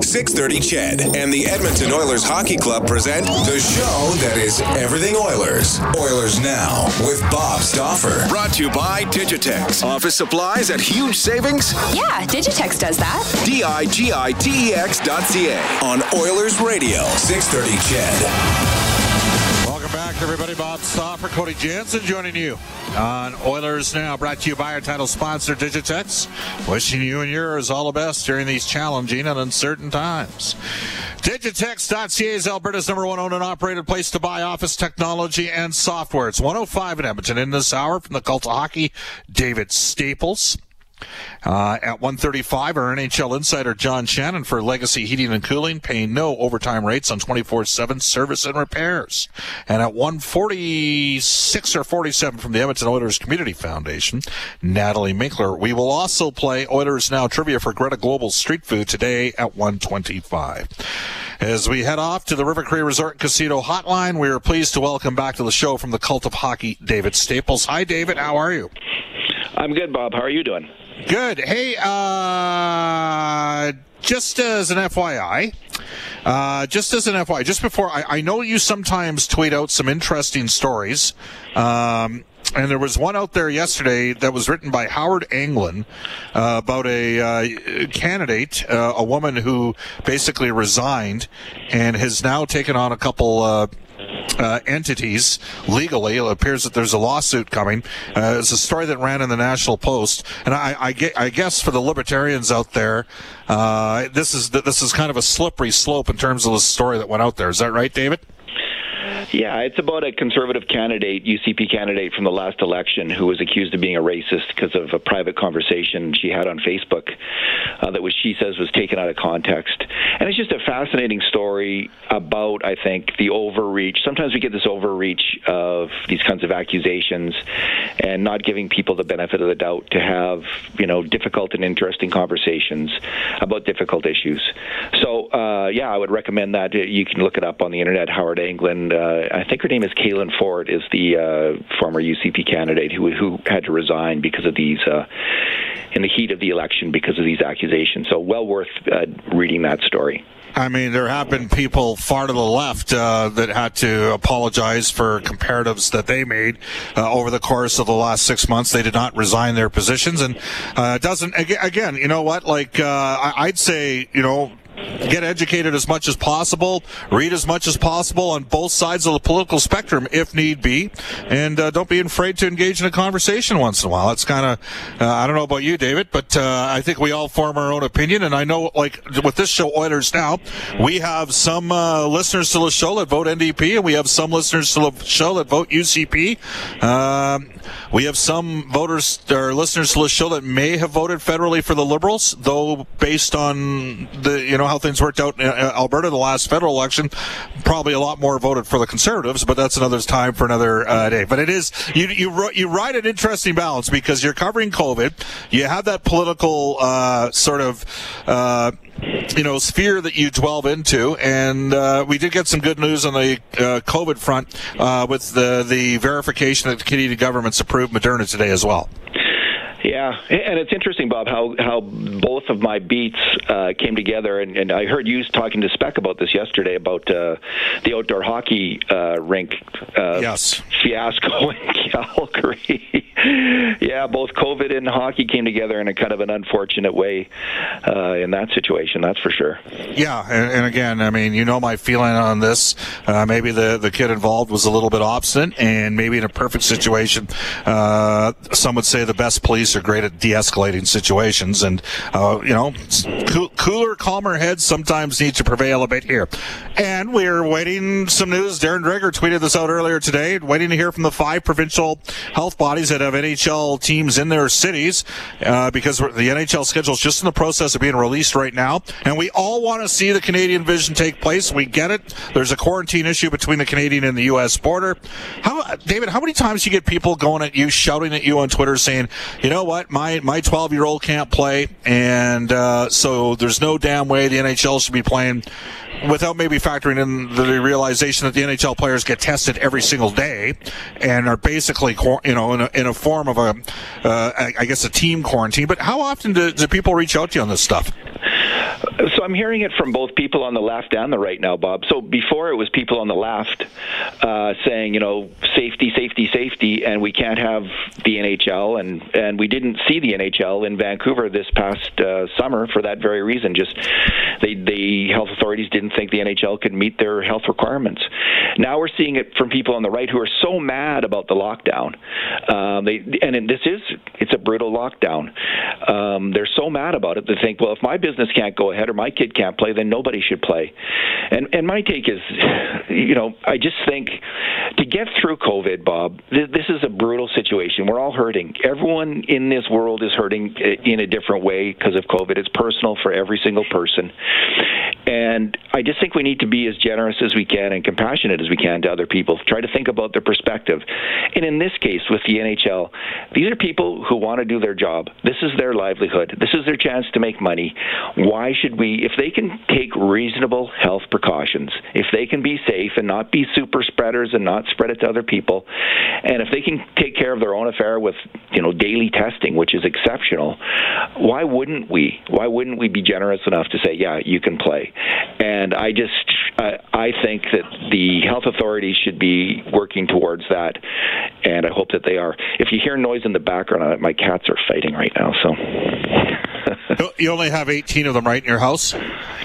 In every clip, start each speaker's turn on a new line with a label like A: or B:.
A: 630 CHED and the Edmonton Oilers Hockey Club present the show that is everything Oilers. Oilers Now with Bob Stauffer.
B: Brought to you by Digitex. Office supplies at huge savings.
C: Yeah, Digitex does that.
B: D-I-G-I-T-E-X dot C-A.
A: On Oilers Radio, 630 CHED.
D: Back, everybody. Bob Stauffer, Cody Jansen joining you on Oilers Now, brought to you by our title sponsor, Digitex. Wishing you and yours all the best during these challenging and uncertain times. Digitex.ca is Alberta's number one owned and operated place to buy office technology and software. It's 105 in Edmonton in this hour from the cult of hockey, David Staples. Uh, at 135, our NHL insider John Shannon for Legacy Heating and Cooling, paying no overtime rates on 24-7 service and repairs. And at 146 or 47 from the Edmonton Oilers Community Foundation, Natalie Minkler. We will also play Oilers Now trivia for Greta Global Street Food today at 125. As we head off to the River Cree Resort Casino Hotline, we are pleased to welcome back to the show from the Cult of Hockey, David Staples. Hi, David. How are you?
E: I'm good, Bob. How are you doing?
D: Good. Hey, uh, just as an FYI, uh, just as an FYI, just before I, I know you sometimes tweet out some interesting stories. Um, and there was one out there yesterday that was written by Howard Anglin uh, about a uh, candidate, uh, a woman who basically resigned and has now taken on a couple uh, entities legally. It appears that there's a lawsuit coming. Uh, it's a story that ran in the National Post, and I, I, I guess for the libertarians out there, uh, this is this is kind of a slippery slope in terms of the story that went out there. Is that right, David?
E: Yeah, it's about a conservative candidate, UCP candidate from the last election, who was accused of being a racist because of a private conversation she had on Facebook uh, that was she says was taken out of context. And it's just a fascinating story about, I think, the overreach. Sometimes we get this overreach of these kinds of accusations, and not giving people the benefit of the doubt to have you know difficult and interesting conversations about difficult issues. So uh, yeah, I would recommend that you can look it up on the internet. Howard Anglin. Uh, I think her name is Kaylin Ford, is the uh, former UCP candidate who who had to resign because of these uh, in the heat of the election because of these accusations. So well worth uh, reading that story.
D: I mean, there have been people far to the left uh, that had to apologize for comparatives that they made uh, over the course of the last six months. They did not resign their positions, and uh, doesn't again. You know what? Like I'd say, you know, get educated as much as possible, read as much as possible on both sides of the political spectrum if need be, and uh, don't be afraid to engage in a conversation once in a while. It's kind of, uh, I don't know about you, David, but uh, I think we all form our own opinion, and I know, like, with this show, Oilers Now, we have some uh, listeners to the show that vote NDP, and we have some listeners to the show that vote UCP. Um, we have some voters or listeners to the show that may have voted federally for the Liberals, though based on the, you know, how things worked out in uh, Alberta the last federal election, probably a lot more voted for the Conservatives. But that's another time for another uh, day. But it is you you you ride an interesting balance because you're covering COVID, you have that political uh, sort of. Uh, you know, sphere that you delve into, and uh, we did get some good news on the uh, COVID front uh, with the the verification that the Canadian government's approved Moderna today as well.
E: Yeah, and it's interesting, Bob, how how both of my beats uh, came together, and, and I heard you talking to Spec about this yesterday about uh, the outdoor hockey uh, rink uh,
D: yes.
E: fiasco in Calgary. yeah, both COVID and hockey came together in a kind of an unfortunate way uh, in that situation. That's for sure.
D: Yeah, and, and again, I mean, you know my feeling on this. Uh, maybe the the kid involved was a little bit obstinate, and maybe in a perfect situation, some would say the best police are great at de-escalating situations, and uh, you know, cooler, calmer heads sometimes need to prevail a bit here. And we're waiting some news. Darren Dreger tweeted this out earlier today. Waiting to hear from the five provincial health bodies that have NHL teams in their cities, uh, because the NHL schedule is just in the process of being released right now, and we all want to see the Canadian Vision take place. We get it. There's a quarantine issue between the Canadian and the U.S. border. How, David? How many times you get people going at you, shouting at you on Twitter, saying, "You know what? What, my my 12 year old can't play, and uh, so there's no damn way the NHL should be playing without maybe factoring in the realization that the NHL players get tested every single day and are basically, you know, in a, in a form of a, uh, I guess, a team quarantine. But how often do, do people reach out to you on this stuff?
E: So I'm hearing it from both people on the left and the right now, Bob. So before it was people on the left uh, saying, you know, safety, safety, safety, and we can't have the NHL, and and we didn't see the NHL in Vancouver this past uh, summer for that very reason. Just the health authorities didn't think the NHL could meet their health requirements. Now we're seeing it from people on the right who are so mad about the lockdown. Um, they and this is it's a brutal lockdown. Um, they're so mad about it they think, well, if my business can't go ahead or my kid can't play, then nobody should play. And and my take is, you know, I just think to get through COVID, Bob, th- this is a brutal situation. We're all hurting. Everyone in this world is hurting eh, in a different way because of COVID. It's personal for every single person. And I just think we need to be as generous as we can and compassionate as we can to other people. Try to think about their perspective. And in this case, with the NHL, these are people who want to do their job. This is their livelihood. This is their chance to make money. Why should we, if they can take reasonable health precautions, if they can be safe and not be super spreaders and not spread it to other people, and if they can take care of their own affair with, you know, daily testing, which is exceptional, why wouldn't we? Why wouldn't we be generous enough to say, yeah, you can play? And I just, I, I think that the health authorities should be working towards that, and I hope that they are. If you hear noise in the background, my cats are fighting right now,
D: so. you only have 18 of them right in your house?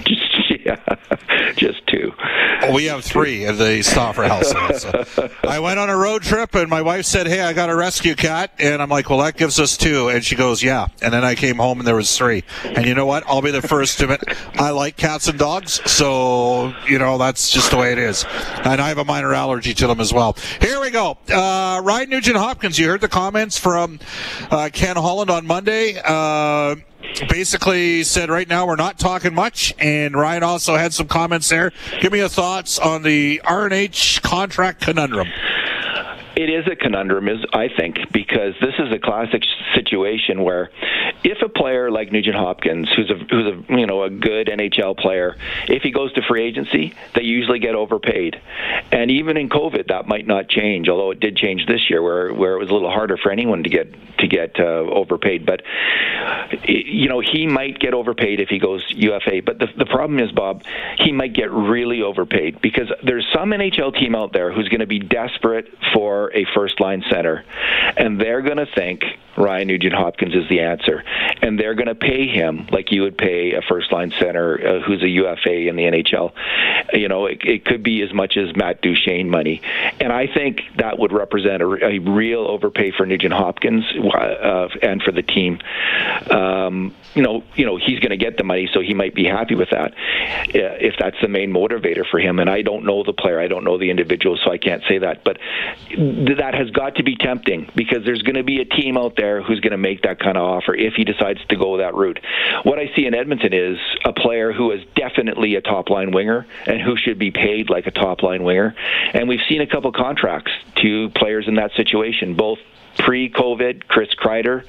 E: Just, yeah, just two.
D: Oh, we have three at the Stauffer house. So I went on a road trip, and my wife said, "Hey, I got a rescue cat," and I'm like, "Well, that gives us two. And she goes, "Yeah." And then I came home, and there was three. And you know what? I'll be the first to admit I like cats and dogs, so you know that's just the way it is. And I have a minor allergy to them as well. Here we go. Uh, Ryan Nugent Hopkins. You heard the comments from uh, Ken Holland on Monday. Uh, basically said right now we're not talking much. And Ryan also had some comments there. Give me your thoughts on the RNH contract conundrum.
E: It is a conundrum, is I think, because this is a classic situation where if a player like Nugent Hopkins, who's a who's a you know a good NHL player, if he goes to free agency, they usually get overpaid, and even in COVID, that might not change. Although it did change this year, where where it was a little harder for anyone to get to get uh, overpaid. But you know, he might get overpaid if he goes UFA. But the the problem is, Bob, he might get really overpaid because there's some NHL team out there who's going to be desperate for a first line center, and they're going to think Ryan Nugent Hopkins is the answer, and they're going to pay him like you would pay a first line center uh, who's a UFA in the NHL. You know, it, it, could be as much as Matt Duchene money, and I think that would represent a, a real overpay for Nugent Hopkins uh, and for the team. Um, you know, you know, he's going to get the money, so he might be happy with that uh, if that's the main motivator for him. And I don't know the player, I don't know the individual, so I can't say that. But that has got to be tempting because there's going to be a team out there who's going to make that kind of offer if he decides to go that route. What I see in Edmonton is a player who is definitely a top line winger and who should be paid like a top line winger. And we've seen a couple contracts to players in that situation, both pre-COVID, Chris Kreider,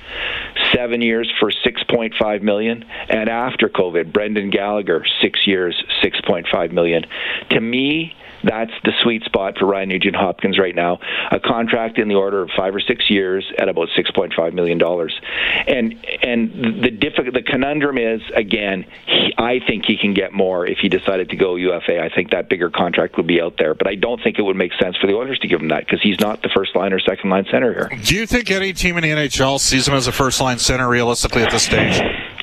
E: seven years for 6.5 million, and after COVID, Brendan Gallagher, six years, 6.5 million. To me, that's the sweet spot for Ryan Nugent Hopkins right now. A contract in the order of five or six years at about six point five million dollars, and and the difficult the conundrum is again, he, I think he can get more if he decided to go UFA. I think that bigger contract would be out there, but I don't think it would make sense for the Oilers to give him that because he's not the first line or second line center here.
D: Do you think any team in the NHL sees him as a first line center realistically at this stage?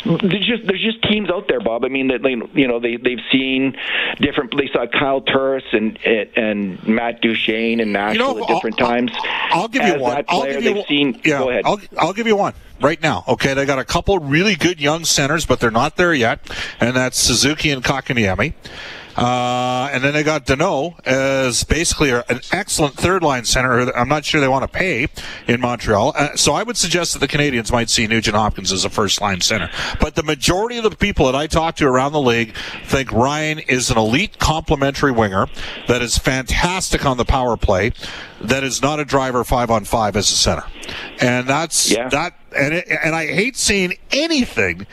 E: There's just there's just teams out there, Bob. I mean, that you know they they've seen different. They saw Kyle Turris and and Matt Duchene and Nashville you know, at different
D: I'll,
E: times.
D: I'll give you one. I'll give you one. Seen, yeah, go ahead. I'll, I'll give you one right now. Okay, they got a couple really good young centers, but they're not there yet, and that's Suzuki and Kotkaniemi. Uh, and then they got Danault as basically an excellent third line center. I'm not sure they want to pay in Montreal. Uh, so I would suggest that the Canadiens might see Nugent Hopkins as a first line center. But the majority of the people that I talk to around the league think Ryan is an elite complementary winger that is fantastic on the power play that is not a driver five on five as a center, and that's
E: Yeah.
D: that. And it, and I hate seeing anything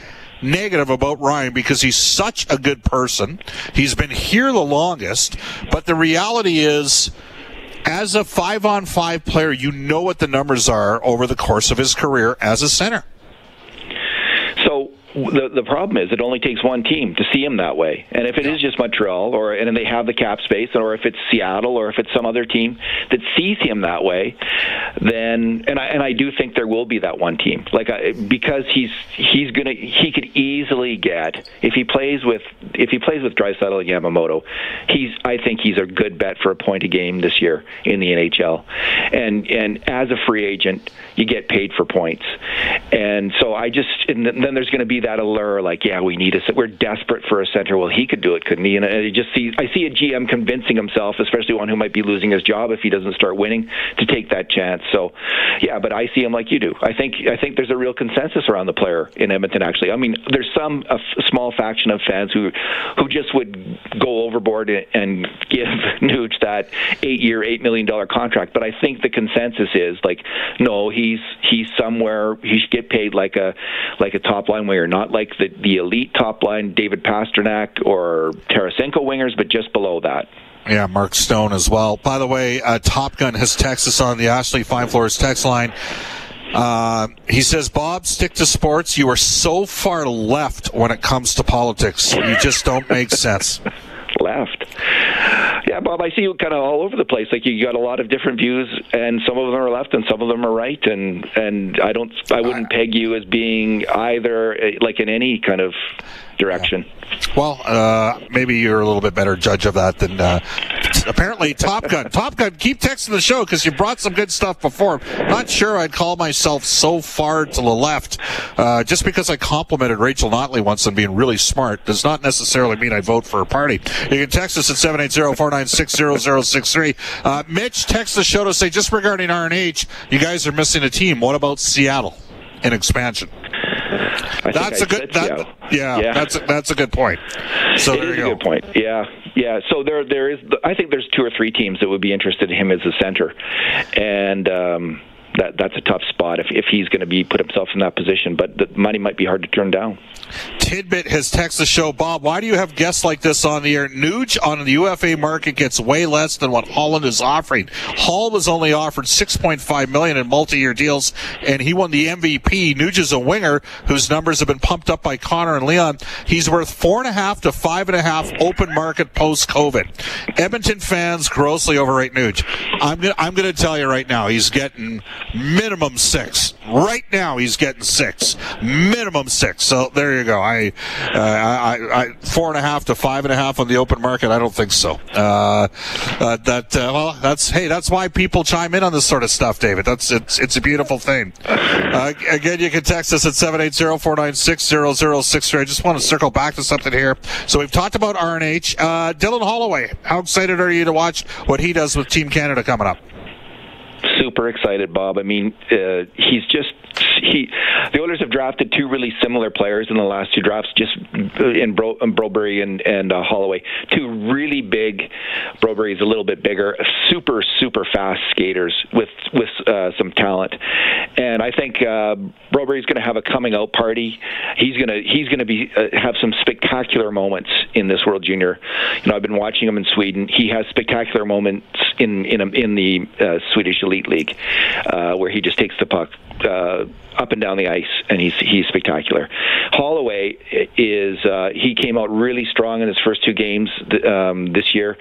D: negative about Ryan because he's such a good person. He's been here the longest, but the reality is. As a five on five player, you know what the numbers are over the course of his career as a center.
E: The the problem is it only takes one team to see him that way. And if it is just Montreal or and they have the cap space or if it's Seattle or if it's some other team that sees him that way, then and I and I do think there will be that one team. Like I, because he's he's to he could easily get if he plays with if he plays with Draisaitl and Yamamoto, he's I think he's a good bet for a point a game this year in the NHL. And and as a free agent, you get paid for points. And so I just and then there's going to be that allure like yeah we need a we're desperate for a center. Well he could do it couldn't he? And I just see I see a GM convincing himself especially one who might be losing his job if he doesn't start winning to take that chance. So yeah but I see him like you do. I think I think there's a real consensus around the player in Edmonton actually. I mean there's some a f- small faction of fans who who just would go overboard and give Nuge that eight year eight million dollar contract. But I think the consensus is like no he's he's somewhere he should get paid like a like a top line winger not like the the elite top line David Pastrnak or Tarasenko wingers but just below that
D: Yeah, Mark Stone as well. By the way, uh, Top Gun has texted us on the Ashley Fine Floors text line. Uh, he says, Bob, stick to sports. You are so far left when it comes to politics. You just don't make sense.
E: left. Yeah, Bob, I see you kind of all over the place. Like you got a lot of different views, and some of them are left, and some of them are right. And and I don't, I wouldn't peg you as being either, eh, like in any kind of direction.
D: Well, uh, maybe you're a little bit better judge of that than uh, apparently Top Gun. Top Gun, keep texting the show because you brought some good stuff before. Not sure I'd call myself so far to the left. Uh, just because I complimented Rachel Notley once on being really smart does not necessarily mean I vote for a party. You can text us at 780-496-0063. Uh, Mitch texts the show to say, just regarding RNH, you guys are missing a team. What about Seattle in expansion? That's a good. That,
E: Seattle.
D: yeah, that's a, that's a good point. So
E: It
D: there
E: is
D: you
E: a good point. Yeah, yeah. So there, there is. I think there's two or three teams that would be interested in him as a center, and um, that that's a tough spot if if he's going to be put himself in that position. But the money might be hard to turn down.
D: Tidbit has texted the show, Bob. Why do you have guests like this on the air? Nuge on the UFA market gets way less than what Holland is offering. Hall was only offered 6.5 million in multi-year deals, and he won the MVP. Nuge is a winger whose numbers have been pumped up by Connor and Leon. He's worth four and a half to five and a half open market post-COVID. Edmonton fans grossly overrate Nuge. I'm gonna, I'm going to tell you right now, he's getting minimum six. Right now, he's getting six, minimum six. So there you go. I, uh, I, I, four and a half to five and a half on the open market. I don't think so. Uh, uh, that uh, well, that's hey, that's why people chime in on this sort of stuff, David. That's it's it's a beautiful thing. Uh, again, you can text us at 780-496-0063. I just want to circle back to something here. So we've talked about RNH. Uh, Dylan Holloway, how excited are you to watch what he does with Team Canada coming up?
E: Super excited, Bob. I mean, uh, he's just he. The Oilers have drafted two really similar players in the last two drafts, just in Bro, in and and uh, Holloway. Two really big. Broberg's a little bit bigger, super super fast skaters with with uh, some talent, and I think uh, Broberg's going to have a coming out party. He's gonna he's gonna be uh, have some spectacular moments in this World Junior. You know, I've been watching him in Sweden. He has spectacular moments in in in the uh, Swedish Elite League, uh, where he just takes the puck uh, up and down the ice, and he's he's spectacular. Holloway is uh, he came out really strong in his first two games th- um, this year,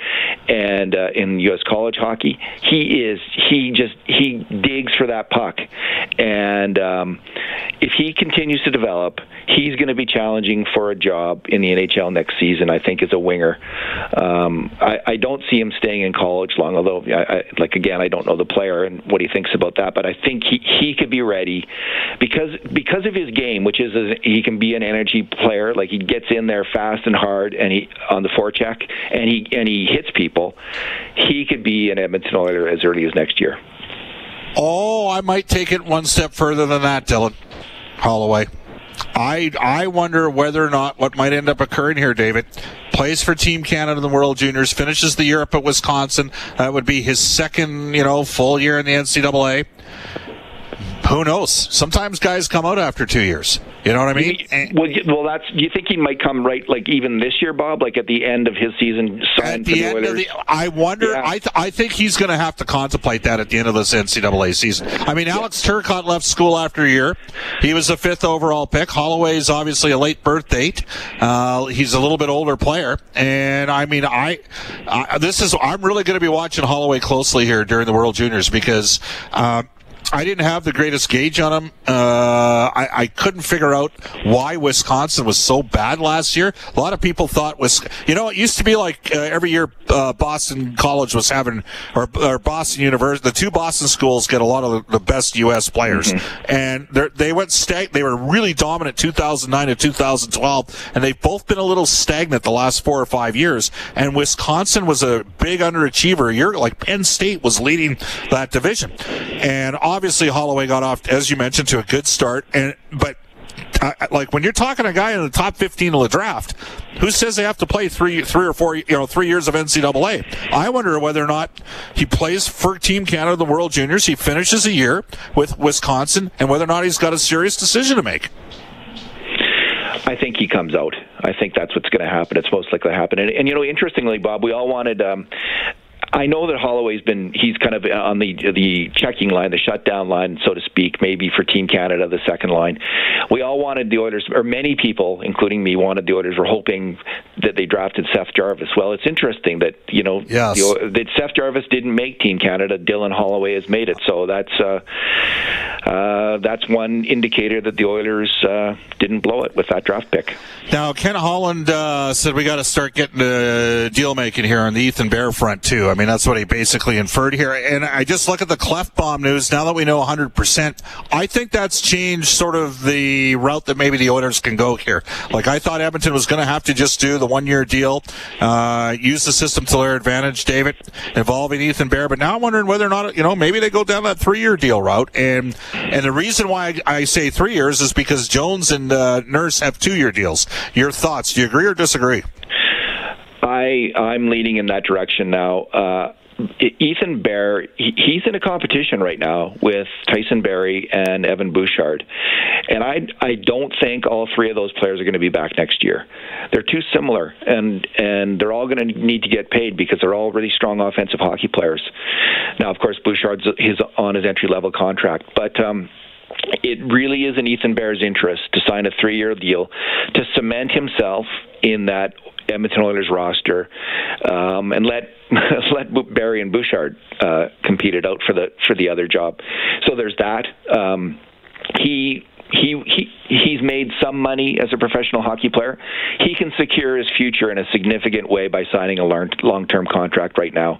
E: and uh, in U.S. college hockey, he is he just he digs for that puck, and um, if he continues to develop, he's going to be challenging for a job in the NHL next season. I think as a winger, um, I, I don't see him staying in college long. Although, I, I, like again, I don't know the player and what he thinks about that, but I think he he could be ready because because of his game, which is he can be an energy player. Like he gets in there fast and hard, and he on the forecheck, and he and he hits people. He could be an Edmonton Oiler as early as next year.
D: Oh, I might take it one step further than that, Dylan Holloway. I I wonder whether or not what might end up occurring here, David. Plays for Team Canada in the World Juniors, finishes the year up at Wisconsin. That would be his second, you know, full year in the NCAA who knows? Sometimes guys come out after two years. You know what I mean?
E: well, well, that's. You think he might come right, like even this year, Bob? Like at the end of his season,
D: at the, the end Oilers? of the, I wonder. Yeah. I th- I think he's going to have to contemplate that at the end of this NCAA season. I mean, Alex Turcotte left school after a year. He was a fifth overall pick. Holloway's obviously a late birth date. Uh, he's a little bit older player, and I mean, I, I this is. I'm really going to be watching Holloway closely here during the World Juniors because. Uh, I didn't have the greatest gauge on him. Uh, I, I, couldn't figure out why Wisconsin was so bad last year. A lot of people thought was, you know, it used to be like uh, every year uh, Boston College was having, or, or, Boston University, the two Boston schools get a lot of the, best U.S. players, mm-hmm. and they went stag. They were really dominant 2009 to 2012, and they've both been a little stagnant the last four or five years. And Wisconsin was a big underachiever. A year like Penn State was leading that division, and obviously Holloway got off, as you mentioned, to a good start. And but like when you're talking a guy in the top 15 of the draft, who says they have to play three, three or four, you know, three years of NCAA? I wonder whether or not he plays for Team Canada, the World Juniors. He finishes a year with Wisconsin, and whether or not he's got a serious decision to make.
E: I think he comes out. I think that's what's going to happen. It's most likely to happen. And, and you know, interestingly, Bob, we all wanted um, I know that Holloway's been he's kind of uh, on the the checking line, the shutdown line, so to speak, maybe for Team Canada, the second line. We all wanted the Oilers, or many people, including me, wanted the Oilers. Were hoping that they drafted Seth Jarvis. Well, it's interesting that you know
D: yes.
E: the, that Seth Jarvis didn't make Team Canada. Dylan Holloway has made it, so that's uh, uh, that's one indicator that the Oilers uh, didn't blow it with that draft pick.
D: Now, Ken Holland uh, said we got to start getting uh, deal making here on the Ethan Bear front too. I mean mean, that's what he basically inferred here. And I just look at the Klefbom news now that we know 100%. I think that's changed sort of the route that maybe the Oilers can go here. Like I thought Edmonton was going to have to just do the one year deal, uh, use the system to their advantage, David, involving Ethan Bear. But now I'm wondering whether or not, you know, maybe they go down that three year deal route. And, and the reason why I say three years is because Jones and uh, Nurse have two year deals. Your thoughts? Do you agree or disagree?
E: I I'm leaning in that direction now. Uh, Ethan Bear, he's in a competition right now with Tyson Barrie and Evan Bouchard, and I I don't think all three of those players are going to be back next year. They're too similar, and and they're all going to need to get paid because they're all really strong offensive hockey players. Now, of course, Bouchard's his on his entry level contract, but. um it really is in Ethan Bear's interest to sign a three year deal to cement himself in that Edmonton Oilers roster um, and let let Barrie and Bouchard uh, compete it out for the for the other job. So there's that. Um, he he he he's made some money as a professional hockey player. He can secure his future in a significant way by signing a long-term contract right now.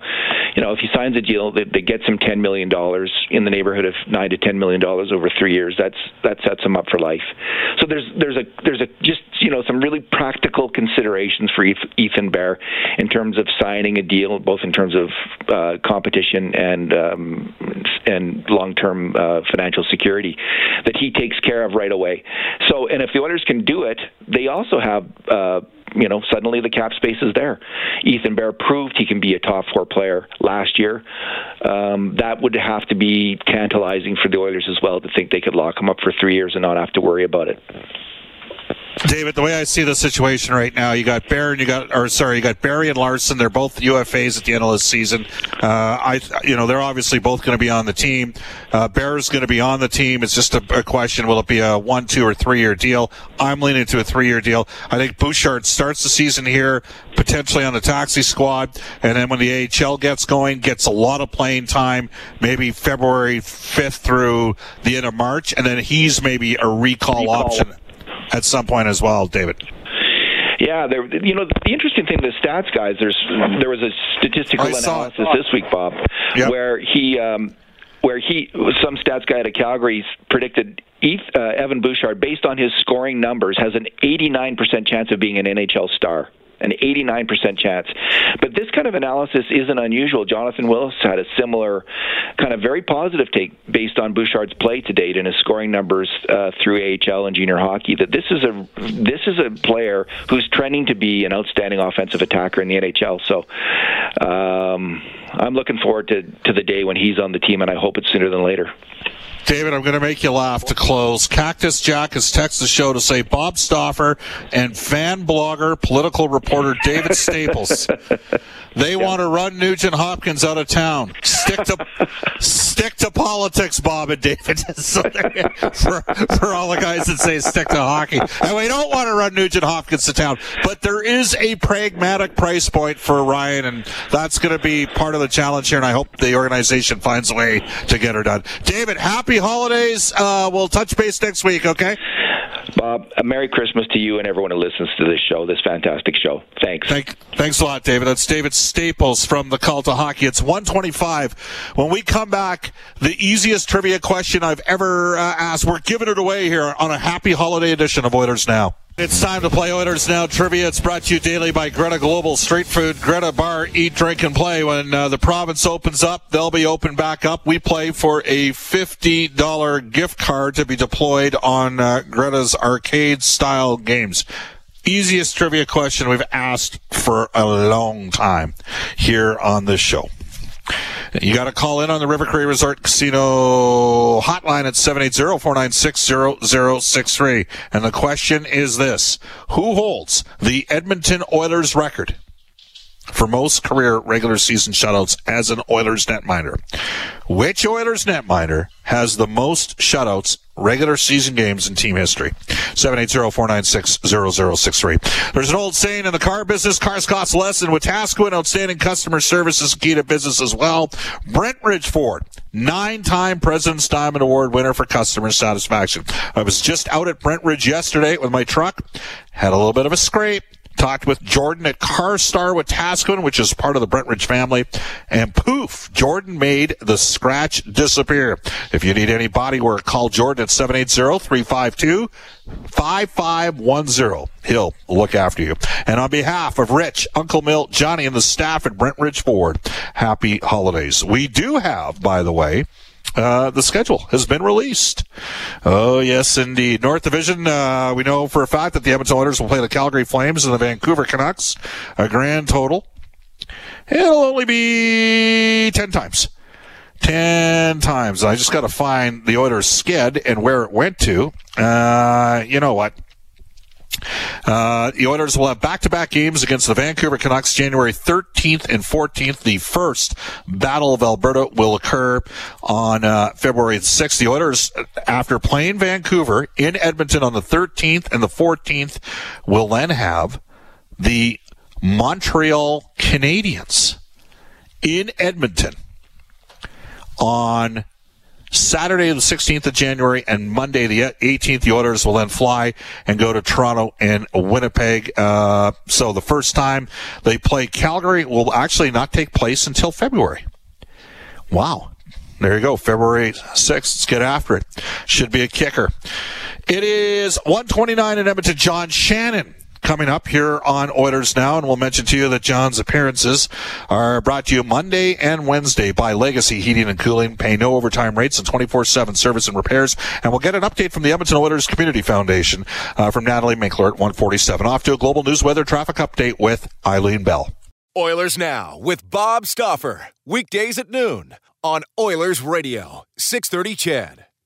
E: You know, if he signs a deal that, that gets him ten million dollars in the neighborhood of nine to ten million dollars over three years, that's that sets him up for life. So there's there's a there's a just you know some really practical considerations for Ethan Bear in terms of signing a deal, both in terms of uh, competition and um, and long-term uh, financial security that he takes care of right away. So, and if the Oilers can do it, they also have. Uh, you know, suddenly the cap space is there. Ethan Bear proved he can be a top four player last year. Um, that would have to be tantalizing for the Oilers as well to think they could lock him up for three years and not have to worry about it.
D: David, the way I see the situation right now, you got Barron, you got, or sorry, you got Barrie and Larsson. They're both UFAs at the end of the season. Uh, I, you know, they're obviously both going to be on the team. Uh, Bear's going to be on the team. It's just a, a, question: will it be a one, two, or three-year deal? I'm leaning to a three-year deal. I think Bouchard starts the season here potentially on the taxi squad, and then when the AHL gets going, gets a lot of playing time, maybe February 5th through the end of March, and then he's maybe a recall, recall. option at some point as well, David.
E: Yeah, there. You know, the interesting thing, the stats guys. There's there was a statistical analysis this week, Bob, yep. where he. Um, where he, some stats guy at Calgary predicted Eth, uh, Evan Bouchard, based on his scoring numbers, has an 89% chance of being an NHL star an 89% chance. But this kind of analysis isn't unusual. Jonathan Willis had a similar kind of very positive take based on Bouchard's play to date and his scoring numbers uh, through AHL and junior hockey. That this is a this is a player who's trending to be an outstanding offensive attacker in the NHL. So. Um, I'm looking forward to, to the day when he's on the team, and I hope it's sooner than later.
D: David, I'm going to make you laugh to close. Cactus Jack has texted the show to say Bob Stauffer and fan blogger, political reporter David Staples. They want to run Nugent Hopkins out of town. Stick to stick to politics, Bob and David. so for, for all the guys that say stick to hockey, and we don't want to run Nugent Hopkins to town. But there is a pragmatic price point for Ryan, and that's going to be part of the challenge here. And I hope the organization finds a way to get her done. David, happy holidays. Uh, we'll touch base next week. Okay.
E: Bob, a Merry Christmas to you and everyone who listens to this show, this fantastic show. Thanks.
D: Thank, thanks a lot, David. That's David Staples from the Cult of Hockey. It's 125. When we come back, the easiest trivia question I've ever uh, asked. We're giving it away here on a happy holiday edition of Oilers Now. It's time to play Oilers Now Trivia. It's brought to you daily by Greta Global Street Food. Greta Bar, eat, drink, and play. When uh, the province opens up, they'll be open back up. We play for a $50 gift card to be deployed on uh, Greta's arcade style games. Easiest trivia question we've asked for a long time here on this show. You got to call in on the River Cree Resort Casino hotline at 780-496-0063. And the question is this. Who holds the Edmonton Oilers record for most career regular season shutouts as an Oilers netminder? Which Oilers netminder has the most shutouts regular season games in team history. 780-496-0063. There's an old saying in the car business, cars cost less and with Tasco outstanding customer service is key to business as well. Brentridge Ford, nine-time President's Diamond Award winner for customer satisfaction. I was just out at Brentridge yesterday with my truck, had a little bit of a scrape, Talked with Jordan at CarStar with Tasquin, which is part of the Brentridge family. And poof, Jordan made the scratch disappear. If you need any body work, call Jordan at 780-352-5510. He'll look after you. And on behalf of Rich, Uncle Milt, Johnny, and the staff at Brentridge Ford, happy holidays. We do have, by the way, uh, the schedule has been released. Oh, yes, indeed. North Division, uh, we know for a fact that the Edmonton Oilers will play the Calgary Flames and the Vancouver Canucks. A grand total. It'll only be 10 times. 10 times. I just got to find the Oilers' sked and where it went to. Uh, you know what? Uh, the Oilers will have back-to-back games against the Vancouver Canucks January 13th and 14th. The first Battle of Alberta will occur on uh, February 6th. The Oilers, after playing Vancouver in Edmonton on the 13th and the 14th, will then have the Montreal Canadiens in Edmonton on Saturday, the 16th of January, and Monday, the 18th, the Oilers will then fly and go to Toronto and Winnipeg. Uh, so the first time they play Calgary will actually not take place until February. Wow. There you go. February 6th. Let's get after it. Should be a kicker. It is 129 in Edmonton. John Shannon coming up here on Oilers Now, and we'll mention to you that John's appearances are brought to you Monday and Wednesday by Legacy Heating and Cooling. Pay no overtime rates and 24-7 service and repairs. And we'll get an update from the Edmonton Oilers Community Foundation uh, from Natalie Minkler at 147. Off to a global news weather traffic update with Eileen Bell.
B: Oilers Now with Bob Stauffer. Weekdays at noon on Oilers Radio, 630 CHED.